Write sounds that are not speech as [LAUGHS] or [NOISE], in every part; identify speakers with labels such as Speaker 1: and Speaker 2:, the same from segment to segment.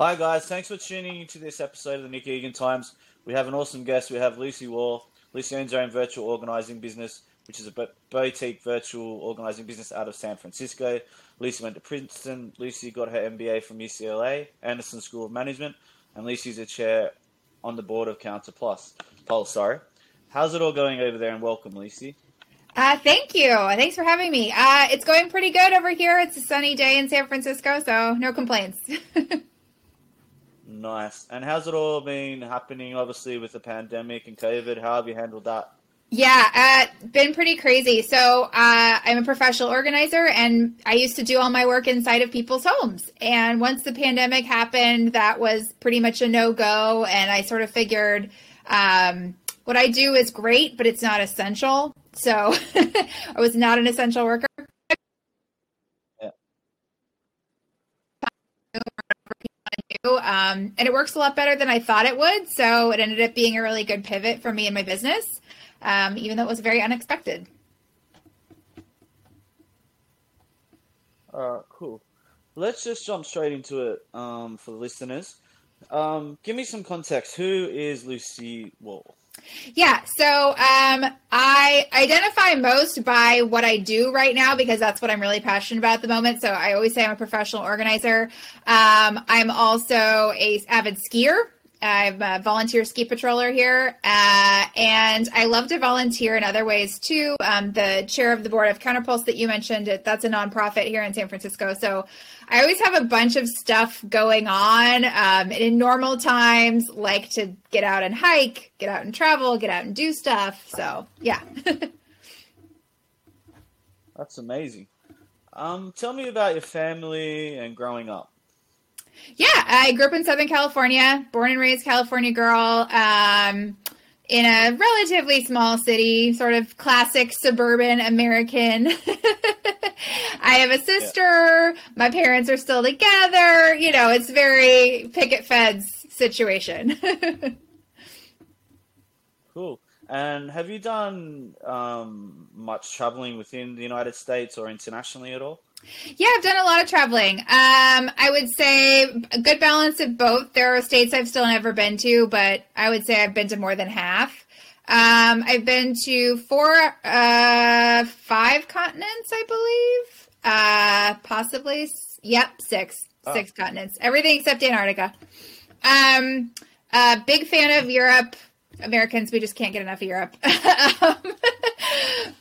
Speaker 1: Hi, guys. Thanks for tuning into this episode of the Nick Egan Times. We have an awesome guest. We have Lucy Wahl. Lucy owns her own virtual organizing business, which is a boutique virtual organizing business out of San Francisco. Lucy went to Princeton. Lucy got her MBA from UCLA, Anderson School of Management, and Lucy's a chair on the board of Counter Plus. Pulse, sorry. How's it all going over there? And welcome, Lucy.
Speaker 2: Uh, thank you. Thanks for having me. Uh, it's going pretty good over here. It's a sunny day in San Francisco, so no complaints. [LAUGHS]
Speaker 1: Nice. And how's it all been happening, obviously, with the pandemic and COVID? How have you handled that?
Speaker 2: Yeah, uh, been pretty crazy. So uh, I'm a professional organizer, and I used to do all my work inside of people's homes. And once the pandemic happened, that was pretty much a no go. And I sort of figured um, what I do is great, but it's not essential. So [LAUGHS] I was not an essential worker. Um, and it works a lot better than I thought it would. So it ended up being a really good pivot for me and my business, um, even though it was very unexpected.
Speaker 1: Right, cool. Let's just jump straight into it um, for the listeners. Um, give me some context. Who is Lucy Wahl?
Speaker 2: Yeah, so um, I identify most by what I do right now because that's what I'm really passionate about at the moment. So I always say I'm a professional organizer. Um, I'm also a avid skier. I'm a volunteer ski patroller here, uh, and I love to volunteer in other ways too. Um, the chair of the board of Counterpulse that you mentioned, that's a nonprofit here in San Francisco. So I always have a bunch of stuff going on. Um, in normal times, like to get out and hike, get out and travel, get out and do stuff. So yeah. [LAUGHS]
Speaker 1: that's amazing. Um, tell me about your family and growing up.
Speaker 2: Yeah, I grew up in Southern California, born and raised California girl. Um, in a relatively small city, sort of classic suburban American. [LAUGHS] I have a sister. Yeah. My parents are still together. You know, it's very picket fence situation. [LAUGHS]
Speaker 1: And have you done um, much traveling within the United States or internationally at all?
Speaker 2: Yeah, I've done a lot of traveling. Um, I would say a good balance of both. There are states I've still never been to, but I would say I've been to more than half. Um, I've been to four, uh, five continents, I believe. Uh, possibly, yep, six, oh. six continents. Everything except Antarctica. Um, uh, big fan of Europe. Americans, we just can't get enough of Europe. [LAUGHS] um,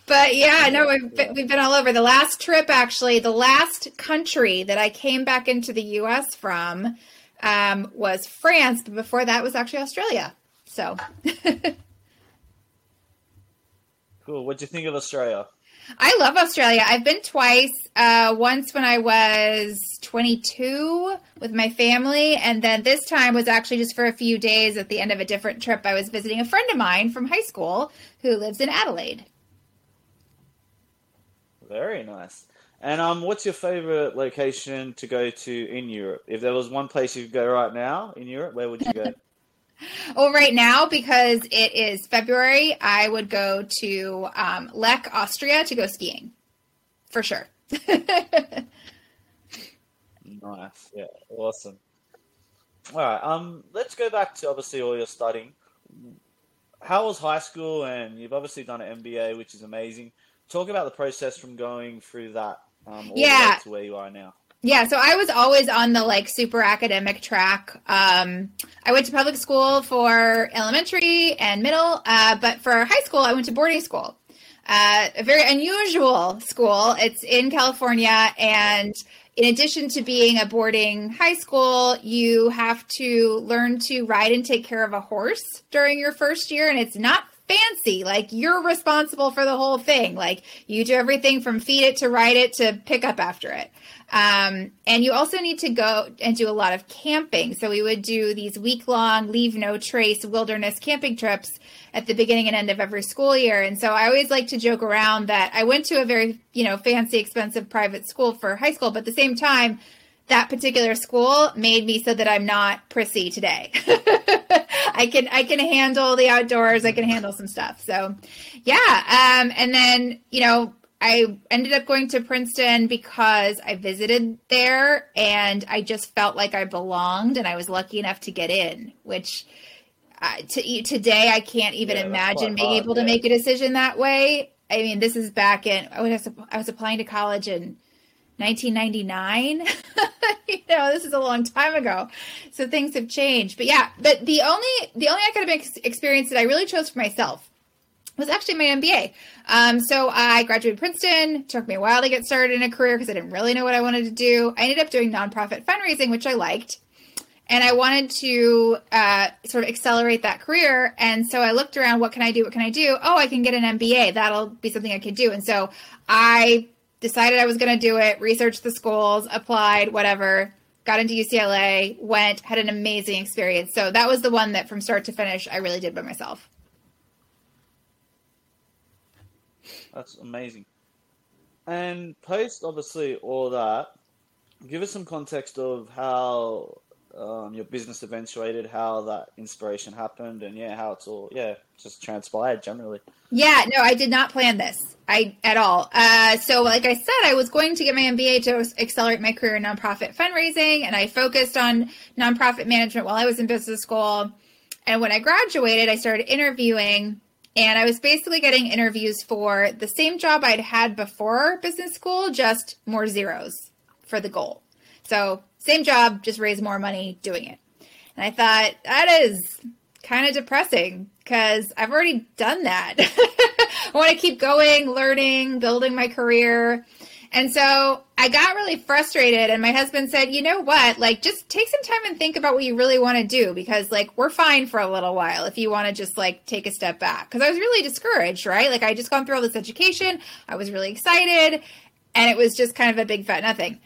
Speaker 2: but yeah, no, we've been, we've been all over. The last trip, actually, the last country that I came back into the U.S. from um, was France, but before that was actually Australia. So. [LAUGHS]
Speaker 1: cool. What'd you think of Australia?
Speaker 2: I love Australia. I've been twice. Uh, once when I was 22 with my family, and then this time was actually just for a few days at the end of a different trip. I was visiting a friend of mine from high school who lives in Adelaide.
Speaker 1: Very nice. And um, what's your favorite location to go to in Europe? If there was one place you could go right now in Europe, where would you go? [LAUGHS]
Speaker 2: well, right now because it is February, I would go to um, Lech, Austria, to go skiing, for sure. [LAUGHS]
Speaker 1: nice. Yeah. Awesome. All right. Um, let's go back to obviously all your studying. How was high school? And you've obviously done an MBA, which is amazing talk about the process from going through that um, yeah. to where you are now.
Speaker 2: Yeah, so I was always on the like super academic track. Um, I went to public school for elementary and middle, uh, but for high school, I went to boarding school. Uh, a very unusual school. It's in California, and in addition to being a boarding high school, you have to learn to ride and take care of a horse during your first year, and it's not fancy. Like you're responsible for the whole thing. Like you do everything from feed it to ride it to pick up after it. Um, and you also need to go and do a lot of camping. So we would do these week long, leave no trace wilderness camping trips at the beginning and end of every school year. And so I always like to joke around that I went to a very, you know, fancy, expensive private school for high school, but at the same time, that particular school made me so that I'm not prissy today. [LAUGHS] I can I can handle the outdoors. I can handle some stuff. So, yeah. Um, and then you know I ended up going to Princeton because I visited there and I just felt like I belonged and I was lucky enough to get in, which uh, to, today I can't even
Speaker 1: Yeah,
Speaker 2: imagine being
Speaker 1: hard,
Speaker 2: able to make a decision that way. I mean, this is back in I was I was applying to college in 1999. [LAUGHS] you know, this is a long time ago. So things have changed. But yeah, but the only the only academic experience that I really chose for myself was actually my MBA. Um, so I graduated Princeton. Took me a while to get started in a career because I didn't really know what I wanted to do. I ended up doing nonprofit fundraising, which I liked. And I wanted to uh, sort of accelerate that career. And so I looked around, what can I do? What can I do? Oh, I can get an MBA. That'll be something I can do. And so I decided I was going to do it, researched the schools, applied, whatever, got into UCLA, went, had an amazing experience. So that was the one that from start to finish, I really did by myself.
Speaker 1: That's amazing. And post obviously all that, give us some context of how um, your business eventuated, how that inspiration happened, and yeah, how it's all yeah just transpired generally.
Speaker 2: Yeah, no, I did not plan this. I at all. Uh, so, like I said, I was going to get my MBA to accelerate my career in nonprofit fundraising, and I focused on nonprofit management while I was in business school. And when I graduated, I started interviewing, and I was basically getting interviews for the same job I'd had before business school, just more zeros for the goal. So, same job, just raise more money doing it. And I thought that is kind of depressing because I've already done that. [LAUGHS] I want to keep going, learning, building my career. And so I got really frustrated and my husband said, "You know what? Like just take some time and think about what you really want to do because like we're fine for a little while if you want to just like take a step back." Cuz I was really discouraged, right? Like I just gone through all this education, I was really excited, and it was just kind of a big fat nothing.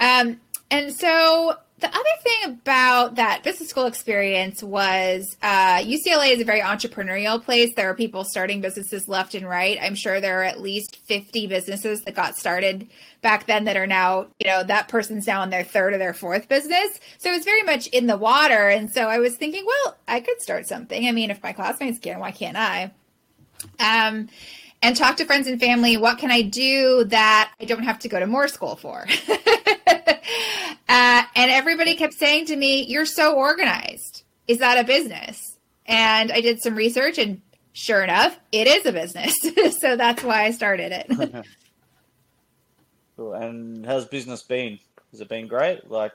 Speaker 2: Um and so the other thing about that business school experience was uh, UCLA is a very entrepreneurial place. There are people starting businesses left and right. I'm sure there are at least 50 businesses that got started back then that are now, you know, that person's now in their third or their fourth business. So it's very much in the water. And so I was thinking, well, I could start something. I mean, if my classmates can, why can't I? Um, and talk to friends and family. What can I do that I don't have to go to more school for? [LAUGHS] uh, and everybody kept saying to me, You're so organized. Is that a business? And I did some research, and sure enough, it is a business. [LAUGHS] so that's why I started it. [LAUGHS]
Speaker 1: Cool. And how's business been? Has it been great? Like,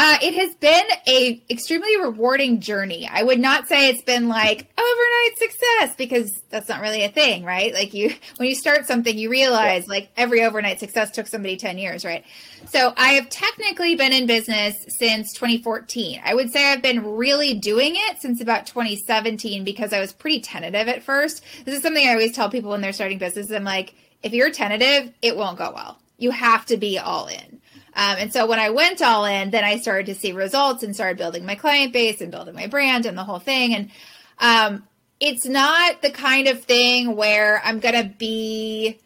Speaker 2: Uh, it has been a extremely rewarding journey. I would not say it's been like overnight success because that's not really a thing, right? Like you, when you start something, you realize like every overnight success took somebody 10 years, right? So I have technically been in business since 2014. I would say I've been really doing it since about 2017 because I was pretty tentative at first. This is something I always tell people when they're starting business. I'm like, if you're tentative, it won't go well. You have to be all in. Um, and so when I went all in, then I started to see results and started building my client base and building my brand and the whole thing. And um, it's not the kind of thing where I'm going to be,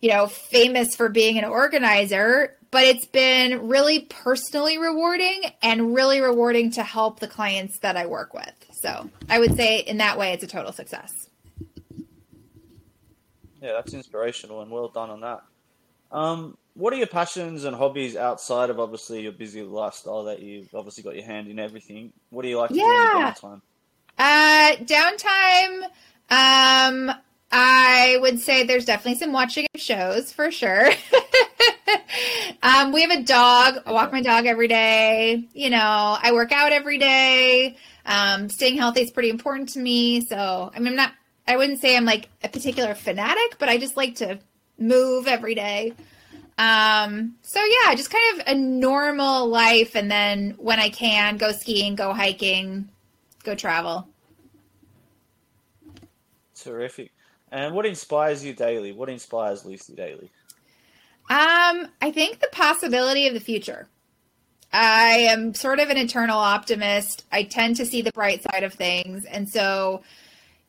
Speaker 2: you know, famous for being an organizer, but it's been really personally rewarding and really rewarding to help the clients that I work with. So I would say in that way, it's a total success.
Speaker 1: yeah, that's inspirational and well done on that. Um, what are your passions and hobbies outside of obviously your busy lifestyle that you've obviously got your hand in everything? What do you like to do in your
Speaker 2: Yeah.
Speaker 1: downtime?
Speaker 2: Uh, downtime. Um, I would say there's definitely some watching of shows for sure. [LAUGHS] um, we have a dog. I walk my dog every day. You know, I work out every day. Um, staying healthy is pretty important to me. So, I mean, I'm not. I wouldn't say I'm like a particular fanatic, but I just like to move every day. Um, so yeah, just kind of a normal life, and then when I can, go skiing, go hiking, go travel.
Speaker 1: Terrific. And what inspires you daily? What inspires Lucy daily?
Speaker 2: Um, I think the possibility of the future. I am sort of an eternal optimist. I tend to see the bright side of things. And so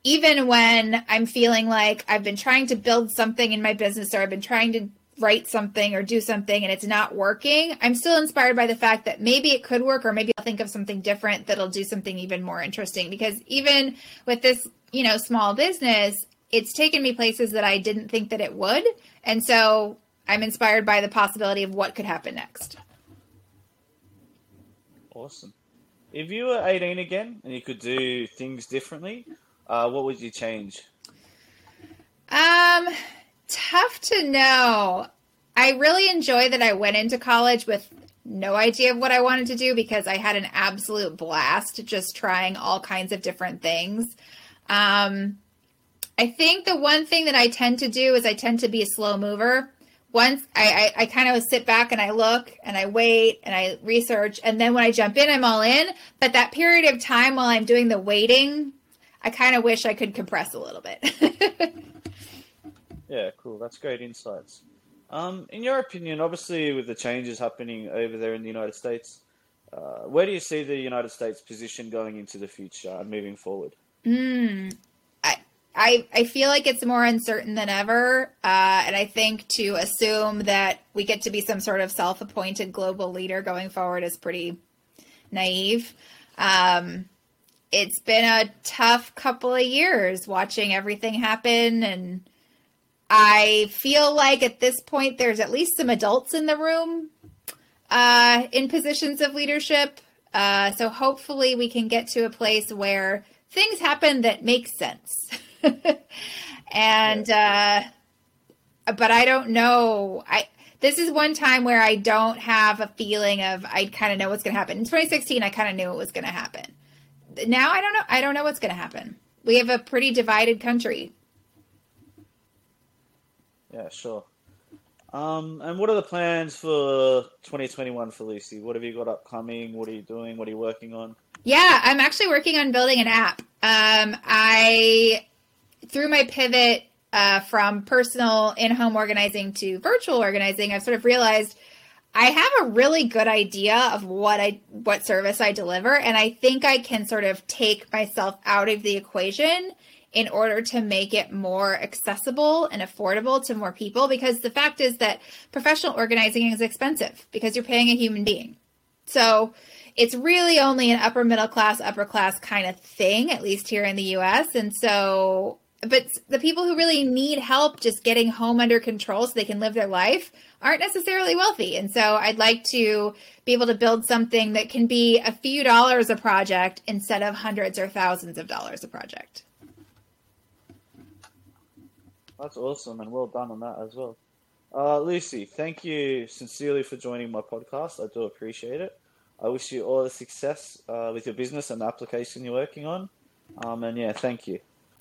Speaker 2: even when I'm feeling like I've been trying to build something in my business or I've been trying to write something or do something and it's not working, I'm still inspired by the fact that maybe it could work or maybe I'll think of something different that'll do something even more interesting because even with this, you know, small business, it's taken me places that I didn't think that it would. And so I'm inspired by the possibility of what could happen next.
Speaker 1: Awesome. If you were 18 again and you could do things differently, uh, what would you change?
Speaker 2: Um, tough to know. I really enjoy that I went into college with no idea of what I wanted to do because I had an absolute blast just trying all kinds of different things. Um, I think the one thing that I tend to do is I tend to be a slow mover. Once I, I, I kind of sit back and I look and I wait and I research, and then when I jump in, I'm all in. But that period of time while I'm doing the waiting, I kind of wish I could compress a little bit. [LAUGHS]
Speaker 1: yeah, cool. That's great insights. Um, in your opinion, obviously with the changes happening over there in the United States, uh, where do you see the United States position going into the future and moving forward?
Speaker 2: Mm, I, I feel like it's more uncertain than ever. Uh, and I think to assume that we get to be some sort of self appointed global leader going forward is pretty naive. Um, it's been a tough couple of years watching everything happen. And I feel like at this point, there's at least some adults in the room uh, in positions of leadership. Uh, so hopefully we can get to a place where things happen that make sense. [LAUGHS] and uh, but I don't know. I this is one time where I don't have a feeling of I kind of know what's going to happen. In 2016, I kind of knew it was going to happen. Now I don't know. I don't know what's going to happen. We have a pretty divided country.
Speaker 1: Yeah, sure. Um, and what are the plans for 2021 for Lucy? What have you got upcoming? What are you doing? What are you working on?
Speaker 2: Yeah, I'm actually working on building an app. Um, I through my pivot uh, from personal in-home organizing to virtual organizing, I've sort of realized I have a really good idea of what I what service I deliver, and I think I can sort of take myself out of the equation in order to make it more accessible and affordable to more people. Because the fact is that professional organizing is expensive because you're paying a human being. So it's really only an upper middle class, upper class kind of thing, at least here in the US. And so but the people who really need help just getting home under control so they can live their life aren't necessarily wealthy. And so I'd like to be able to build something that can be a few dollars a project instead of hundreds or thousands of dollars a project.
Speaker 1: That's awesome and well done on that as well. Uh, Lucy, thank you sincerely for joining my podcast. I do appreciate it. I wish you all the success uh, with your business and the application you're working on. Um, and yeah, thank you.